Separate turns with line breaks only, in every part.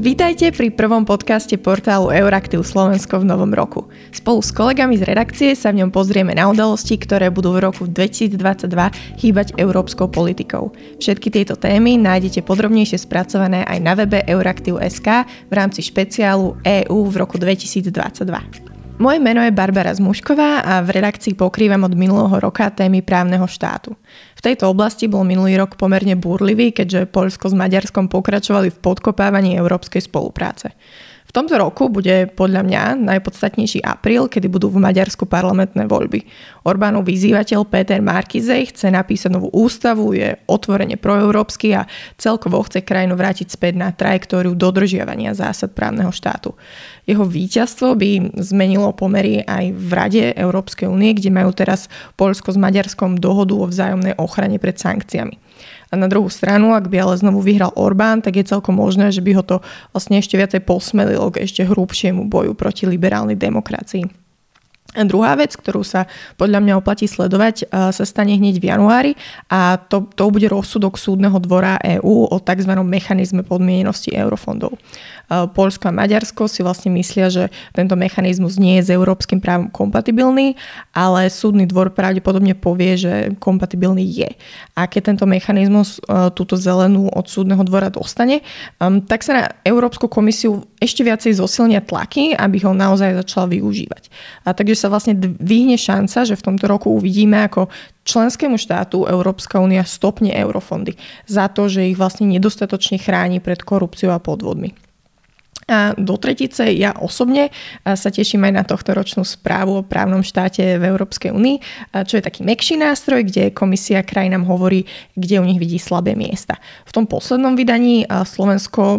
Vítajte pri prvom podcaste portálu Euraktiv Slovensko v novom roku. Spolu s kolegami z redakcie sa v ňom pozrieme na udalosti, ktoré budú v roku 2022 hýbať európskou politikou. Všetky tieto témy nájdete podrobnejšie spracované aj na webe Euraktiv.sk v rámci špeciálu EU v roku 2022. Moje meno je Barbara Zmušková a v redakcii pokrývam od minulého roka témy právneho štátu. V tejto oblasti bol minulý rok pomerne búrlivý, keďže Poľsko s Maďarskom pokračovali v podkopávaní európskej spolupráce. V tomto roku bude podľa mňa najpodstatnejší apríl, kedy budú v Maďarsku parlamentné voľby. Orbánov vyzývateľ Peter Markizej chce napísať novú ústavu, je otvorene proeurópsky a celkovo chce krajinu vrátiť späť na trajektóriu dodržiavania zásad právneho štátu. Jeho víťazstvo by zmenilo pomery aj v Rade Európskej únie, kde majú teraz Polsko s Maďarskom dohodu o vzájomnej ochrane pred sankciami. A na druhú stranu, ak by ale znovu vyhral Orbán, tak je celkom možné, že by ho to vlastne ešte viacej posmelilo k ešte hrubšiemu boju proti liberálnej demokracii. Druhá vec, ktorú sa podľa mňa oplatí sledovať, sa stane hneď v januári a to, to bude rozsudok súdneho dvora EÚ o tzv. mechanizme podmienenosti eurofondov. Polsko a Maďarsko si vlastne myslia, že tento mechanizmus nie je s európskym právom kompatibilný, ale súdny dvor pravdepodobne povie, že kompatibilný je. A keď tento mechanizmus túto zelenú od súdneho dvora dostane, tak sa na Európsku komisiu ešte viacej zosilnia tlaky, aby ho naozaj začala využívať. A takže sa vlastne vyhne šanca, že v tomto roku uvidíme, ako členskému štátu Európska únia stopne eurofondy za to, že ich vlastne nedostatočne chráni pred korupciou a podvodmi. A do tretice ja osobne sa teším aj na tohto ročnú správu o právnom štáte v Európskej únii, čo je taký mekší nástroj, kde komisia krajinám hovorí, kde u nich vidí slabé miesta. V tom poslednom vydaní Slovensko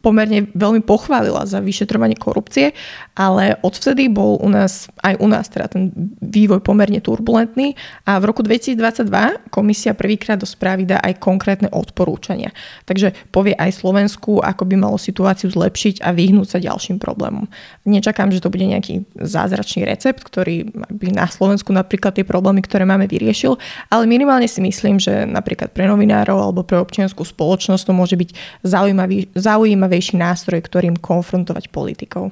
pomerne veľmi pochválila za vyšetrovanie korupcie, ale odvtedy bol u nás, aj u nás teda ten vývoj pomerne turbulentný a v roku 2022 komisia prvýkrát do správy dá aj konkrétne odporúčania. Takže povie aj Slovensku, ako by malo situáciu zlepšiť a vyhnúť sa ďalším problémom. Nečakám, že to bude nejaký zázračný recept, ktorý by na Slovensku napríklad tie problémy, ktoré máme, vyriešil, ale minimálne si myslím, že napríklad pre novinárov alebo pre občianskú spoločnosť to môže byť zaujímavý, zaujímavý zaujímavejší nástroj, ktorým konfrontovať politikov.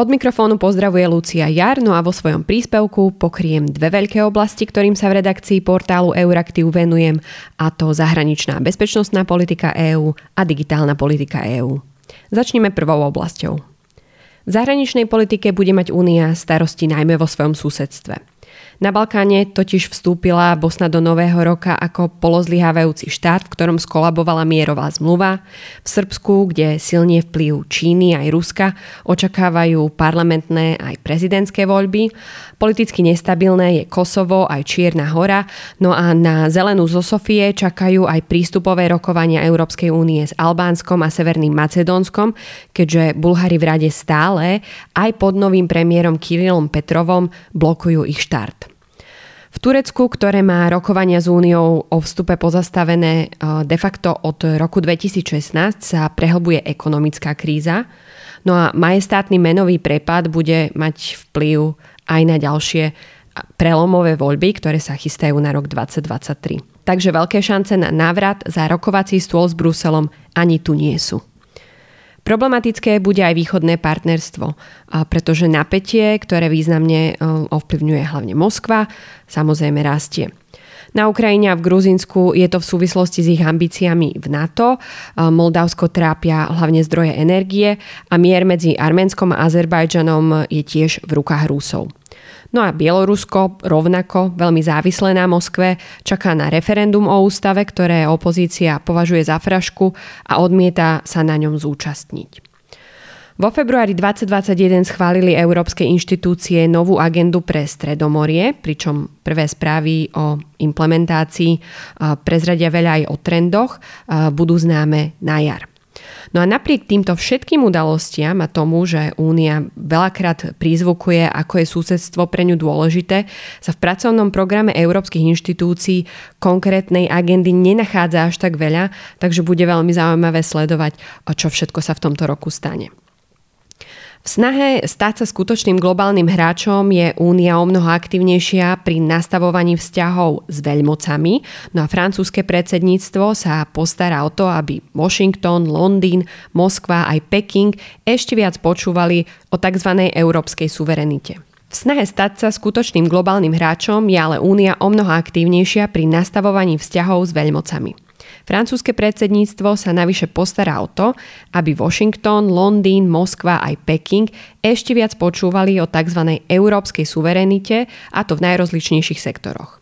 Od mikrofónu pozdravuje Lucia Jar, no a vo svojom príspevku pokriem dve veľké oblasti, ktorým sa v redakcii portálu Euraktiv venujem, a to zahraničná bezpečnostná politika EÚ a digitálna politika EÚ. Začneme prvou oblasťou. V zahraničnej politike bude mať Únia starosti najmä vo svojom susedstve. Na Balkáne totiž vstúpila Bosna do nového roka ako polozlyhávajúci štát, v ktorom skolabovala mierová zmluva. V Srbsku, kde silne vplyv Číny aj Ruska, očakávajú parlamentné aj prezidentské voľby. Politicky nestabilné je Kosovo aj Čierna hora, no a na zelenú zo Sofie čakajú aj prístupové rokovania Európskej únie s Albánskom a Severným Macedónskom, keďže Bulhári v rade stále aj pod novým premiérom Kirillom Petrovom blokujú ich štart. V Turecku, ktoré má rokovania s Úniou o vstupe pozastavené e, de facto od roku 2016, sa prehlbuje ekonomická kríza. No a majestátny menový prepad bude mať vplyv aj na ďalšie prelomové voľby, ktoré sa chystajú na rok 2023. Takže veľké šance na návrat za rokovací stôl s Bruselom ani tu nie sú. Problematické bude aj východné partnerstvo, pretože napätie, ktoré významne e, ovplyvňuje hlavne Moskva, samozrejme rastie. Na Ukrajine a v Gruzinsku je to v súvislosti s ich ambíciami v NATO. E, Moldavsko trápia hlavne zdroje energie a mier medzi Arménskom a Azerbajdžanom je tiež v rukách Rusov. No a Bielorusko rovnako veľmi závislé na Moskve čaká na referendum o ústave, ktoré opozícia považuje za frašku a odmieta sa na ňom zúčastniť. Vo februári 2021 schválili európske inštitúcie novú agendu pre Stredomorie, pričom prvé správy o implementácii prezradia veľa aj o trendoch, budú známe na jar. No a napriek týmto všetkým udalostiam a tomu, že Únia veľakrát prízvukuje, ako je susedstvo pre ňu dôležité, sa v pracovnom programe európskych inštitúcií konkrétnej agendy nenachádza až tak veľa, takže bude veľmi zaujímavé sledovať, čo všetko sa v tomto roku stane. V snahe stať sa skutočným globálnym hráčom je Únia o mnoho aktívnejšia pri nastavovaní vzťahov s veľmocami, no a francúzske predsedníctvo sa postará o to, aby Washington, Londýn, Moskva aj Peking ešte viac počúvali o tzv. európskej suverenite. V snahe stať sa skutočným globálnym hráčom je ale Únia o mnoho aktívnejšia pri nastavovaní vzťahov s veľmocami. Francúzske predsedníctvo sa navyše postará o to, aby Washington, Londýn, Moskva aj Peking ešte viac počúvali o tzv. európskej suverenite a to v najrozličnejších sektoroch.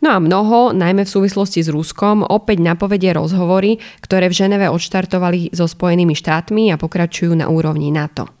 No a mnoho, najmä v súvislosti s Ruskom, opäť napovedie rozhovory, ktoré v Ženeve odštartovali so Spojenými štátmi a pokračujú na úrovni NATO.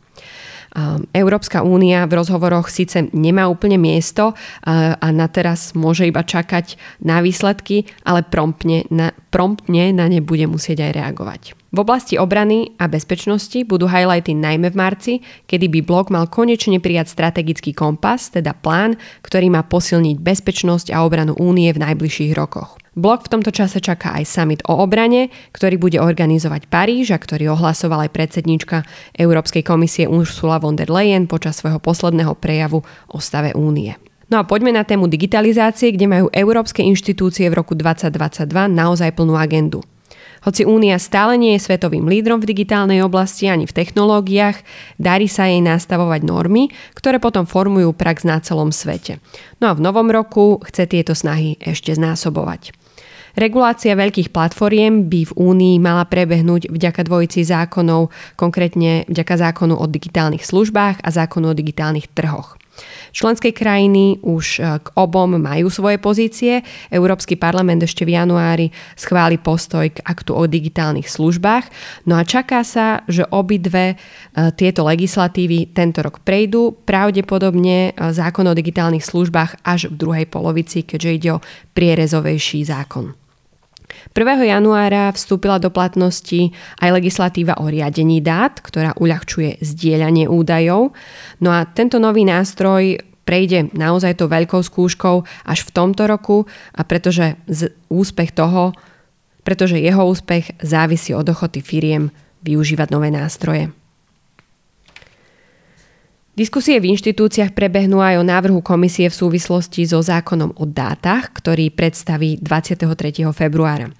Európska únia v rozhovoroch síce nemá úplne miesto a na teraz môže iba čakať na výsledky, ale promptne na, promptne na ne bude musieť aj reagovať. V oblasti obrany a bezpečnosti budú highlighty najmä v marci, kedy by blok mal konečne prijať strategický kompas, teda plán, ktorý má posilniť bezpečnosť a obranu únie v najbližších rokoch. Blok v tomto čase čaká aj summit o obrane, ktorý bude organizovať Paríž a ktorý ohlasoval aj predsednička Európskej komisie Ursula von der Leyen počas svojho posledného prejavu o stave únie. No a poďme na tému digitalizácie, kde majú európske inštitúcie v roku 2022 naozaj plnú agendu. Hoci Únia stále nie je svetovým lídrom v digitálnej oblasti ani v technológiách, darí sa jej nastavovať normy, ktoré potom formujú prax na celom svete. No a v novom roku chce tieto snahy ešte znásobovať. Regulácia veľkých platformiem by v Únii mala prebehnúť vďaka dvojici zákonov, konkrétne vďaka zákonu o digitálnych službách a zákonu o digitálnych trhoch. Členské krajiny už e, k obom majú svoje pozície. Európsky parlament ešte v januári schváli postoj k aktu o digitálnych službách. No a čaká sa, že obidve e, tieto legislatívy tento rok prejdú. Pravdepodobne e, zákon o digitálnych službách až v druhej polovici, keďže ide o prierezovejší zákon. 1. januára vstúpila do platnosti aj legislatíva o riadení dát, ktorá uľahčuje zdieľanie údajov. No a tento nový nástroj prejde naozaj to veľkou skúškou až v tomto roku, a pretože z úspech toho, pretože jeho úspech závisí od ochoty firiem využívať nové nástroje. Diskusie v inštitúciách prebehnú aj o návrhu komisie v súvislosti so zákonom o dátach, ktorý predstaví 23. februára.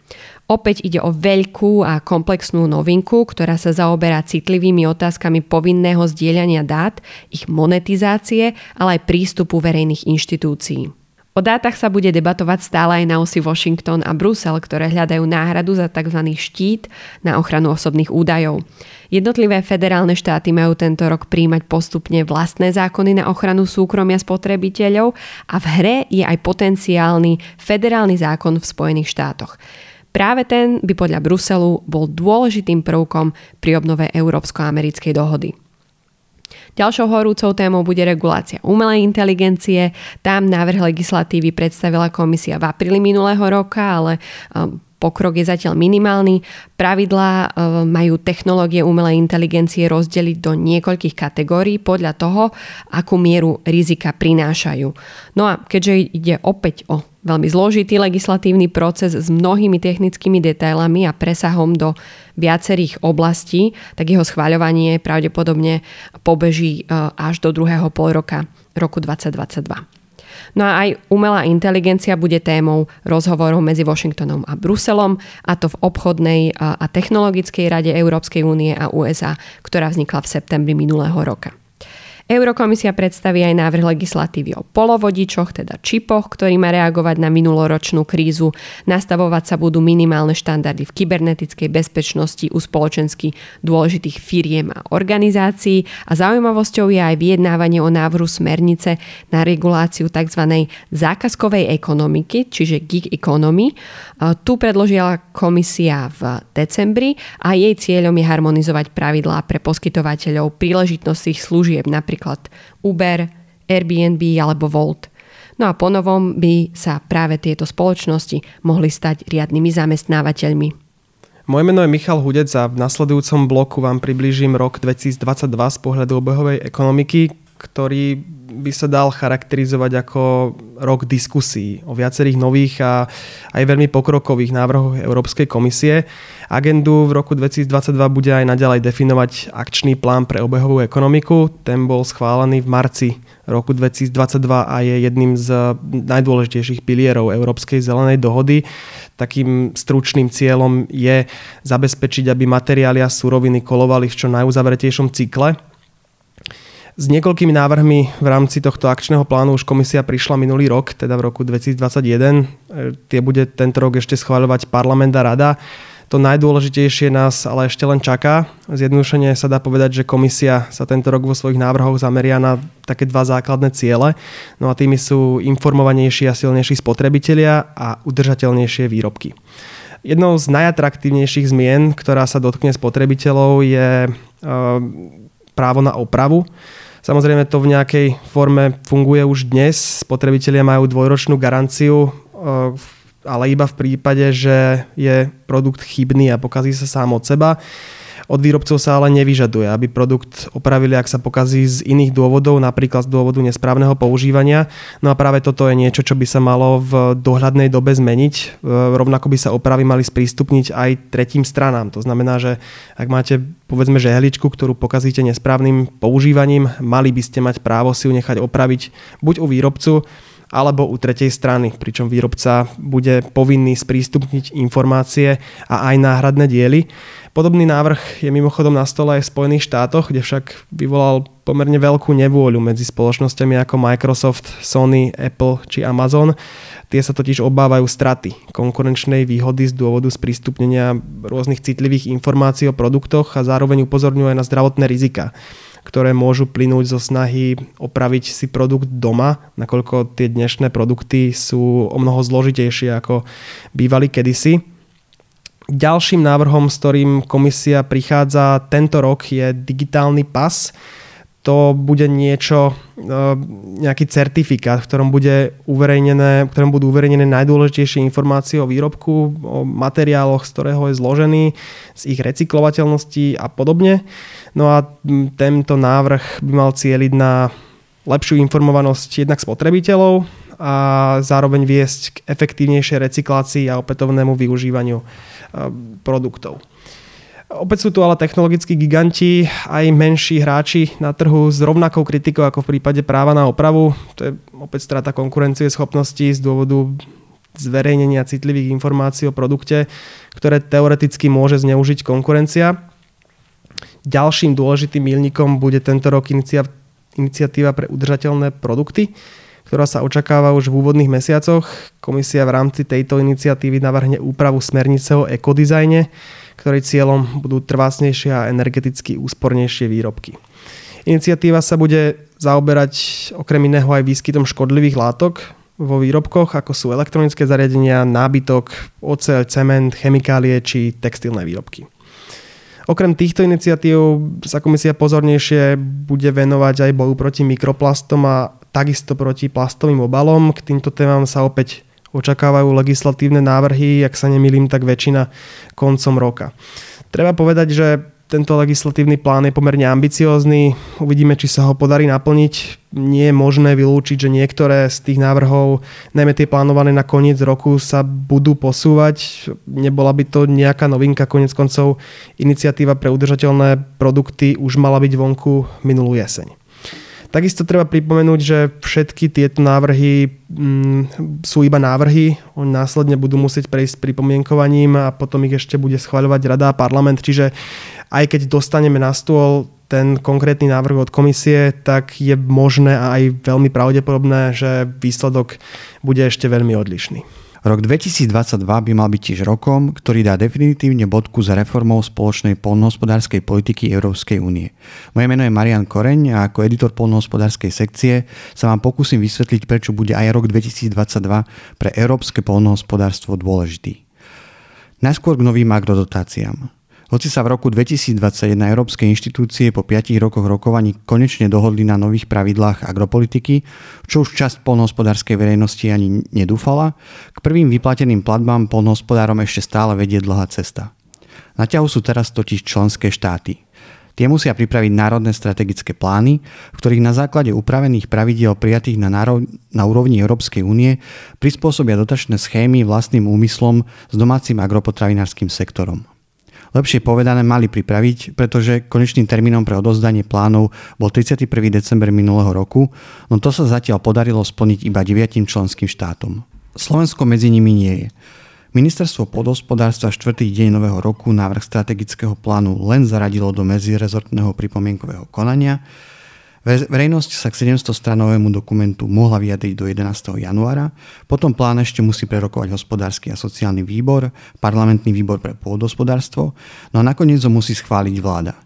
Opäť ide o veľkú a komplexnú novinku, ktorá sa zaoberá citlivými otázkami povinného zdieľania dát, ich monetizácie, ale aj prístupu verejných inštitúcií. O dátach sa bude debatovať stále aj na osi Washington a Brusel, ktoré hľadajú náhradu za tzv. štít na ochranu osobných údajov. Jednotlivé federálne štáty majú tento rok príjmať postupne vlastné zákony na ochranu súkromia spotrebiteľov a v hre je aj potenciálny federálny zákon v Spojených štátoch. Práve ten by podľa Bruselu bol dôležitým prvkom pri obnove európsko-americkej dohody. Ďalšou horúcou témou bude regulácia umelej inteligencie. Tam návrh legislatívy predstavila komisia v apríli minulého roka, ale um, pokrok je zatiaľ minimálny. Pravidlá um, majú technológie umelej inteligencie rozdeliť do niekoľkých kategórií podľa toho, akú mieru rizika prinášajú. No a keďže ide opäť o veľmi zložitý legislatívny proces s mnohými technickými detailami a presahom do viacerých oblastí, tak jeho schváľovanie pravdepodobne pobeží e, až do druhého pol roka roku 2022. No a aj umelá inteligencia bude témou rozhovorov medzi Washingtonom a Bruselom, a to v obchodnej a technologickej rade Európskej únie a USA, ktorá vznikla v septembri minulého roka. Eurokomisia predstaví aj návrh legislatívy o polovodičoch, teda čipoch, ktorý má reagovať na minuloročnú krízu. Nastavovať sa budú minimálne štandardy v kybernetickej bezpečnosti u spoločensky dôležitých firiem a organizácií a zaujímavosťou je aj vyjednávanie o návrhu smernice na reguláciu tzv. zákazkovej ekonomiky, čiže gig economy. Tu predložila komisia v decembri a jej cieľom je harmonizovať pravidlá pre poskytovateľov príležitnostných služieb, napríklad napríklad Uber, Airbnb alebo Volt. No a ponovom by sa práve tieto spoločnosti mohli stať riadnymi zamestnávateľmi.
Moje meno je Michal Hudec a v nasledujúcom bloku vám priblížim rok 2022 z pohľadu obehovej ekonomiky, ktorý by sa dal charakterizovať ako rok diskusí o viacerých nových a aj veľmi pokrokových návrhoch Európskej komisie. Agendu v roku 2022 bude aj naďalej definovať akčný plán pre obehovú ekonomiku. Ten bol schválený v marci roku 2022 a je jedným z najdôležitejších pilierov Európskej zelenej dohody. Takým stručným cieľom je zabezpečiť, aby materiály a suroviny kolovali v čo najuzavretejšom cykle s niekoľkými návrhmi v rámci tohto akčného plánu už komisia prišla minulý rok, teda v roku 2021. E, tie bude tento rok ešte schváľovať parlament a rada. To najdôležitejšie nás ale ešte len čaká. Zjednodušene sa dá povedať, že komisia sa tento rok vo svojich návrhoch zameria na také dva základné ciele. No a tými sú informovanejší a silnejší spotrebitelia a udržateľnejšie výrobky. Jednou z najatraktívnejších zmien, ktorá sa dotkne spotrebiteľov, je e, právo na opravu. Samozrejme to v nejakej forme funguje už dnes. Spotrebitelia majú dvojročnú garanciu, eh, ale iba v prípade, že je produkt chybný a pokazí sa sám od seba. Od výrobcov sa ale nevyžaduje, aby produkt opravili, ak sa pokazí z iných dôvodov, napríklad z dôvodu nesprávneho používania. No a práve toto je niečo, čo by sa malo v dohľadnej dobe zmeniť. E, rovnako by sa opravy mali sprístupniť aj tretím stranám. To znamená, že ak máte povedzme žehličku, ktorú pokazíte nesprávnym používaním, mali by ste mať právo si ju nechať opraviť buď u výrobcu, alebo u tretej strany, pričom výrobca bude povinný sprístupniť informácie a aj náhradné diely. Podobný návrh je mimochodom na stole aj v Spojených štátoch, kde však vyvolal pomerne veľkú nevôľu medzi spoločnosťami ako Microsoft, Sony, Apple či Amazon. Tie sa totiž obávajú straty konkurenčnej výhody z dôvodu sprístupnenia rôznych citlivých informácií o produktoch a zároveň upozorňuje na zdravotné rizika ktoré môžu plynúť zo snahy opraviť si produkt doma, nakoľko tie dnešné produkty sú o mnoho zložitejšie ako bývali kedysi. Ďalším návrhom, s ktorým komisia prichádza tento rok, je digitálny pas. To bude niečo, e, nejaký certifikát, v ktorom, bude uverejnené, v ktorom budú uverejnené najdôležitejšie informácie o výrobku, o materiáloch, z ktorého je zložený, z ich recyklovateľnosti a podobne. No a tento návrh by mal cieliť na lepšiu informovanosť jednak spotrebiteľov a zároveň viesť k efektívnejšej recyklácii a opätovnému využívaniu produktov. Opäť sú tu ale technologickí giganti, aj menší hráči na trhu s rovnakou kritikou ako v prípade práva na opravu. To je opäť strata konkurencie schopnosti z dôvodu zverejnenia citlivých informácií o produkte, ktoré teoreticky môže zneužiť konkurencia. Ďalším dôležitým milníkom bude tento rok iniciatíva pre udržateľné produkty, ktorá sa očakáva už v úvodných mesiacoch. Komisia v rámci tejto iniciatívy navrhne úpravu smernice o ekodizajne, ktorej cieľom budú trvácnejšie a energeticky úspornejšie výrobky. Iniciatíva sa bude zaoberať okrem iného aj výskytom škodlivých látok vo výrobkoch, ako sú elektronické zariadenia, nábytok, oceľ, cement, chemikálie či textilné výrobky. Okrem týchto iniciatív sa komisia pozornejšie bude venovať aj boju proti mikroplastom a takisto proti plastovým obalom. K týmto témam sa opäť očakávajú legislatívne návrhy, ak sa nemýlim, tak väčšina koncom roka. Treba povedať, že tento legislatívny plán je pomerne ambiciózny. Uvidíme, či sa ho podarí naplniť. Nie je možné vylúčiť, že niektoré z tých návrhov, najmä tie plánované na koniec roku, sa budú posúvať. Nebola by to nejaká novinka. Konec koncov iniciatíva pre udržateľné produkty už mala byť vonku minulú jeseň. Takisto treba pripomenúť, že všetky tieto návrhy mm, sú iba návrhy, oni následne budú musieť prejsť pripomienkovaním a potom ich ešte bude schváľovať rada a parlament, čiže aj keď dostaneme na stôl ten konkrétny návrh od komisie, tak je možné a aj veľmi pravdepodobné, že výsledok bude ešte veľmi odlišný.
Rok 2022 by mal byť tiež rokom, ktorý dá definitívne bodku za reformou spoločnej polnohospodárskej politiky Európskej únie. Moje meno je Marian Koreň a ako editor polnohospodárskej sekcie sa vám pokúsim vysvetliť, prečo bude aj rok 2022 pre európske polnohospodárstvo dôležitý. Najskôr k novým agrodotáciám. Hoci sa v roku 2021 európske inštitúcie po 5 rokoch rokovaní konečne dohodli na nových pravidlách agropolitiky, čo už časť polnohospodárskej verejnosti ani nedúfala, k prvým vyplateným platbám polnohospodárom ešte stále vedie dlhá cesta. Na ťahu sú teraz totiž členské štáty. Tie musia pripraviť národné strategické plány, v ktorých na základe upravených pravidiel prijatých na, náro- na úrovni Európskej únie prispôsobia dotačné schémy vlastným úmyslom s domácim agropotravinárskym sektorom. Lepšie povedané mali pripraviť, pretože konečným termínom pre odozdanie plánov bol 31. december minulého roku, no to sa zatiaľ podarilo splniť iba 9 členským štátom. Slovensko medzi nimi nie je. Ministerstvo podhospodárstva 4. deň nového roku návrh strategického plánu len zaradilo do medzirezortného pripomienkového konania. Verejnosť sa k 700-stranovému dokumentu mohla vyjadriť do 11. januára, potom plán ešte musí prerokovať hospodársky a sociálny výbor, parlamentný výbor pre pôdospodárstvo, no a nakoniec ho musí schváliť vláda.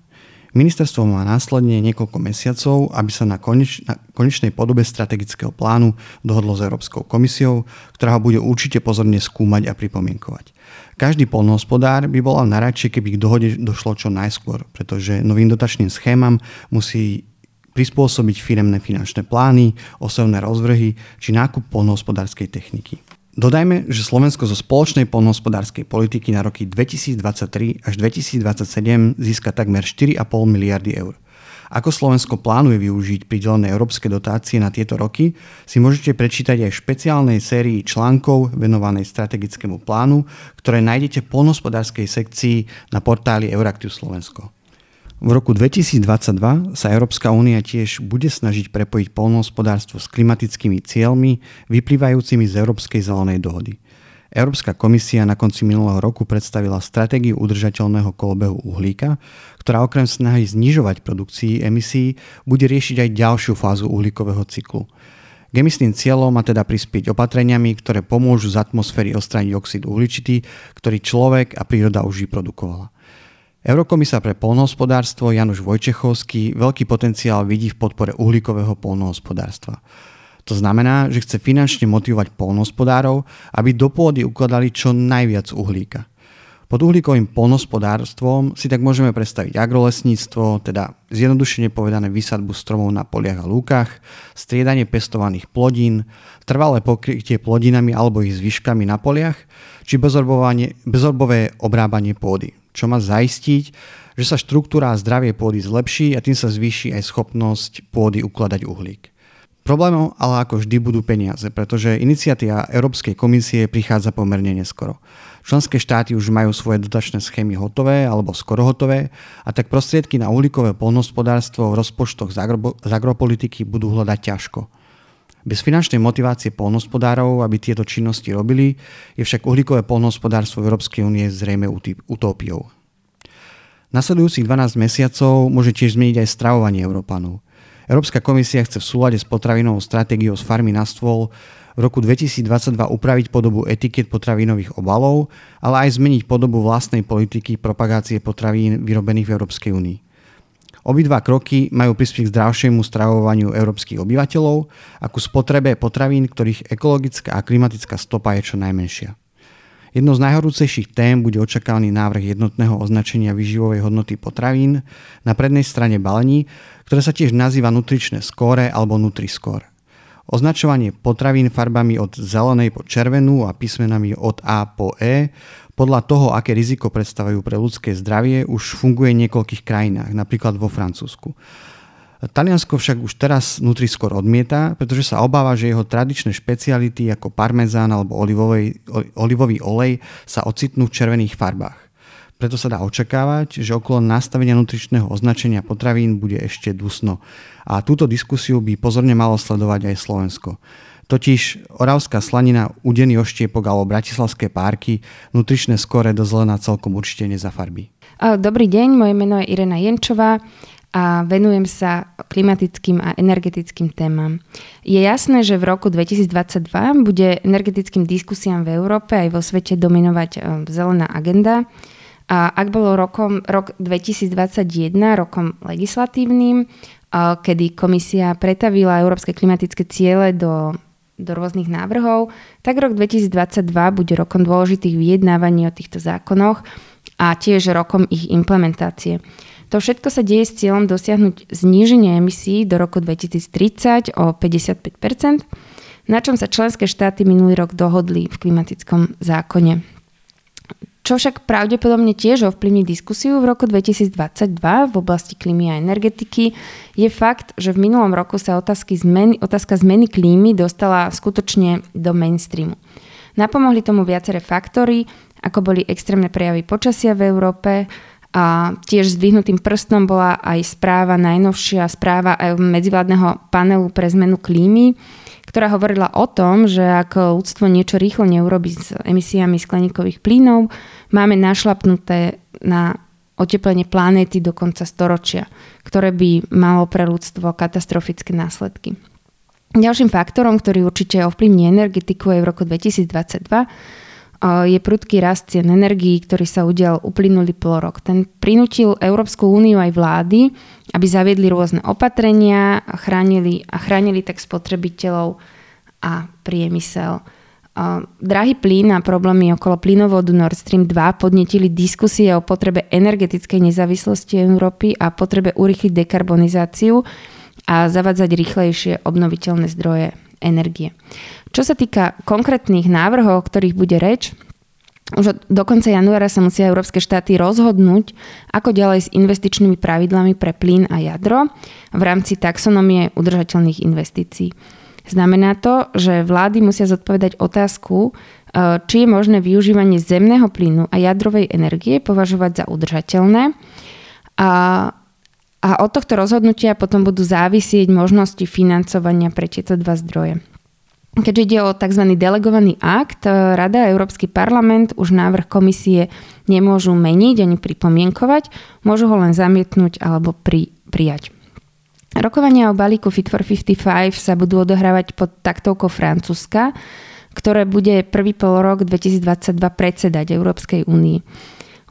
Ministerstvo má následne niekoľko mesiacov, aby sa na, koneč, na konečnej podobe strategického plánu dohodlo s Európskou komisiou, ktorá ho bude určite pozorne skúmať a pripomienkovať. Každý polnohospodár by bol naradšie, keby k dohode došlo čo najskôr, pretože novým dotačným schémam musí prispôsobiť firemné finančné plány, osevné rozvrhy či nákup polnohospodárskej techniky. Dodajme, že Slovensko zo spoločnej polnohospodárskej politiky na roky 2023 až 2027 získa takmer 4,5 miliardy eur. Ako Slovensko plánuje využiť pridelené európske dotácie na tieto roky, si môžete prečítať aj v špeciálnej sérii článkov venovanej strategickému plánu, ktoré nájdete v polnohospodárskej sekcii na portáli Euraktiv Slovensko. V roku 2022 sa Európska únia tiež bude snažiť prepojiť polnohospodárstvo s klimatickými cieľmi vyplývajúcimi z Európskej zelenej dohody. Európska komisia na konci minulého roku predstavila stratégiu udržateľného kolobehu uhlíka, ktorá okrem snahy znižovať produkcii emisí bude riešiť aj ďalšiu fázu uhlíkového cyklu. K emisným cieľom má teda prispieť opatreniami, ktoré pomôžu z atmosféry odstrániť oxid uhličitý, ktorý človek a príroda už vyprodukovala. Eurokomisár pre polnohospodárstvo Januš Vojčechovský veľký potenciál vidí v podpore uhlíkového polnohospodárstva. To znamená, že chce finančne motivovať polnohospodárov, aby do pôdy ukladali čo najviac uhlíka. Pod uhlíkovým polnohospodárstvom si tak môžeme predstaviť agrolesníctvo, teda zjednodušene povedané vysadbu stromov na poliach a lúkach, striedanie pestovaných plodín, trvalé pokrytie plodinami alebo ich zvyškami na poliach, či bezorbové obrábanie pôdy čo má zaistiť, že sa štruktúra a zdravie pôdy zlepší a tým sa zvýši aj schopnosť pôdy ukladať uhlík. Problémom ale ako vždy budú peniaze, pretože iniciatíva Európskej komisie prichádza pomerne neskoro. Členské štáty už majú svoje dotačné schémy hotové alebo skoro hotové a tak prostriedky na uhlíkové polnospodárstvo v rozpočtoch z, agro- z agropolitiky budú hľadať ťažko. Bez finančnej motivácie polnospodárov, aby tieto činnosti robili, je však uhlíkové polnospodárstvo Európskej únie zrejme utópiou. Nasledujúcich 12 mesiacov môže tiež zmeniť aj stravovanie Európanov. Európska komisia chce v súlade s potravinovou stratégiou z farmy na stôl v roku 2022 upraviť podobu etiket potravinových obalov, ale aj zmeniť podobu vlastnej politiky propagácie potravín vyrobených v Európskej únii. Obidva kroky majú prispieť k zdravšiemu stravovaniu európskych obyvateľov a ku spotrebe potravín, ktorých ekologická a klimatická stopa je čo najmenšia. Jednou z najhorúcejších tém bude očakávaný návrh jednotného označenia výživovej hodnoty potravín na prednej strane balení, ktoré sa tiež nazýva nutričné skóre alebo Nutri-Score. Označovanie potravín farbami od zelenej po červenú a písmenami od A po E podľa toho, aké riziko predstavujú pre ľudské zdravie, už funguje v niekoľkých krajinách, napríklad vo Francúzsku. Taliansko však už teraz Nutri-Score odmieta, pretože sa obáva, že jeho tradičné špeciality ako parmezán alebo olivový olej sa ocitnú v červených farbách. Preto sa dá očakávať, že okolo nastavenia nutričného označenia potravín bude ešte dusno. A túto diskusiu by pozorne malo sledovať aj Slovensko. Totiž Oravská slanina, Udený oštiepok alebo Bratislavské párky nutričné skore do zelená celkom určite nezafarbí.
Dobrý deň, moje meno je Irena Jenčová a venujem sa klimatickým a energetickým témam. Je jasné, že v roku 2022 bude energetickým diskusiám v Európe aj vo svete dominovať e, zelená agenda. A ak bolo rokom, rok 2021 rokom legislatívnym, kedy komisia pretavila európske klimatické ciele do do rôznych návrhov, tak rok 2022 bude rokom dôležitých vyjednávaní o týchto zákonoch a tiež rokom ich implementácie. To všetko sa deje s cieľom dosiahnuť zníženie emisí do roku 2030 o 55% na čom sa členské štáty minulý rok dohodli v klimatickom zákone. Čo však pravdepodobne tiež ovplyvní diskusiu v roku 2022 v oblasti klímy a energetiky, je fakt, že v minulom roku sa otázky zmeny, otázka zmeny klímy dostala skutočne do mainstreamu. Napomohli tomu viaceré faktory, ako boli extrémne prejavy počasia v Európe, a tiež zdvihnutým prstom bola aj správa, najnovšia správa medzivládneho panelu pre zmenu klímy, ktorá hovorila o tom, že ak ľudstvo niečo rýchlo neurobi s emisiami skleníkových plynov, máme našlapnuté na oteplenie planéty do konca storočia, ktoré by malo pre ľudstvo katastrofické následky. Ďalším faktorom, ktorý určite ovplyvní energetiku aj v roku 2022, je prudký rast cien energií, ktorý sa udial uplynulý pol rok. Ten prinútil Európsku úniu aj vlády, aby zaviedli rôzne opatrenia a chránili, a chránili tak spotrebiteľov a priemysel. Drahý plyn a problémy okolo plynovodu Nord Stream 2 podnetili diskusie o potrebe energetickej nezávislosti Európy a potrebe urychliť dekarbonizáciu a zavadzať rýchlejšie obnoviteľné zdroje energie. Čo sa týka konkrétnych návrhov, o ktorých bude reč, už do konca januára sa musia európske štáty rozhodnúť, ako ďalej s investičnými pravidlami pre plyn a jadro v rámci taxonomie udržateľných investícií. Znamená to, že vlády musia zodpovedať otázku, e, či je možné využívanie zemného plynu a jadrovej energie považovať za udržateľné. A, a od tohto rozhodnutia potom budú závisieť možnosti financovania pre tieto dva zdroje. Keďže ide o tzv. delegovaný akt, e, Rada a Európsky parlament už návrh komisie nemôžu meniť ani pripomienkovať, môžu ho len zamietnúť alebo pri, prijať. Rokovania o balíku Fit for 55 sa budú odohrávať pod taktovkou Francúzska, ktoré bude prvý pol rok 2022 predsedať Európskej únii.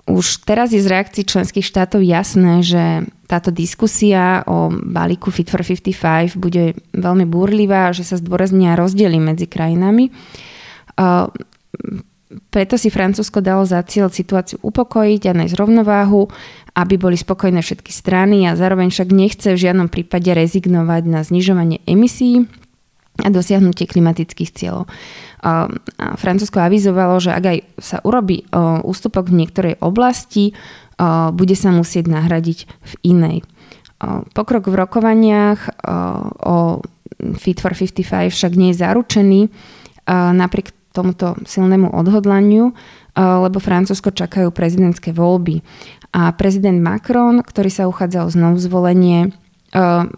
Už teraz je z reakcií členských štátov jasné, že táto diskusia o balíku Fit for 55 bude veľmi búrlivá že sa zdôraznia rozdiely medzi krajinami. Preto si Francúzsko dalo za cieľ situáciu upokojiť a nájsť rovnováhu, aby boli spokojné všetky strany a zároveň však nechce v žiadnom prípade rezignovať na znižovanie emisí a dosiahnutie klimatických cieľov. Francúzsko avizovalo, že ak aj sa urobí ústupok v niektorej oblasti, bude sa musieť nahradiť v inej. Pokrok v rokovaniach o Fit for 55 však nie je zaručený napriek tomuto silnému odhodlaniu, lebo Francúzsko čakajú prezidentské voľby. A prezident Macron, ktorý sa uchádza o znovu zvolenie,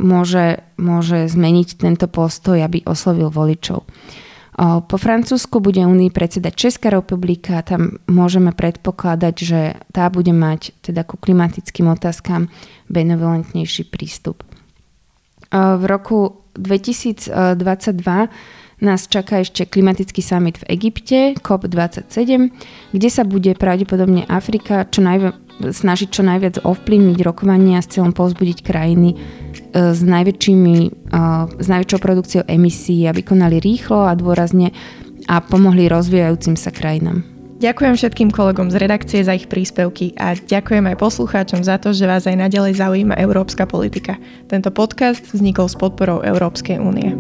môže, môže zmeniť tento postoj, aby oslovil voličov. Po Francúzsku bude Unii predsedať Česká republika, tam môžeme predpokladať, že tá bude mať teda ku klimatickým otázkam benevolentnejší prístup. V roku 2022 nás čaká ešte klimatický summit v Egypte, COP27, kde sa bude pravdepodobne Afrika čo najvi- snažiť čo najviac ovplyvniť rokovania s cieľom povzbudiť krajiny s, najväčšími, s najväčšou produkciou emisí, aby konali rýchlo a dôrazne a pomohli rozvíjajúcim sa krajinám.
Ďakujem všetkým kolegom z redakcie za ich príspevky a ďakujem aj poslucháčom za to, že vás aj naďalej zaujíma európska politika. Tento podcast vznikol s podporou Európskej únie.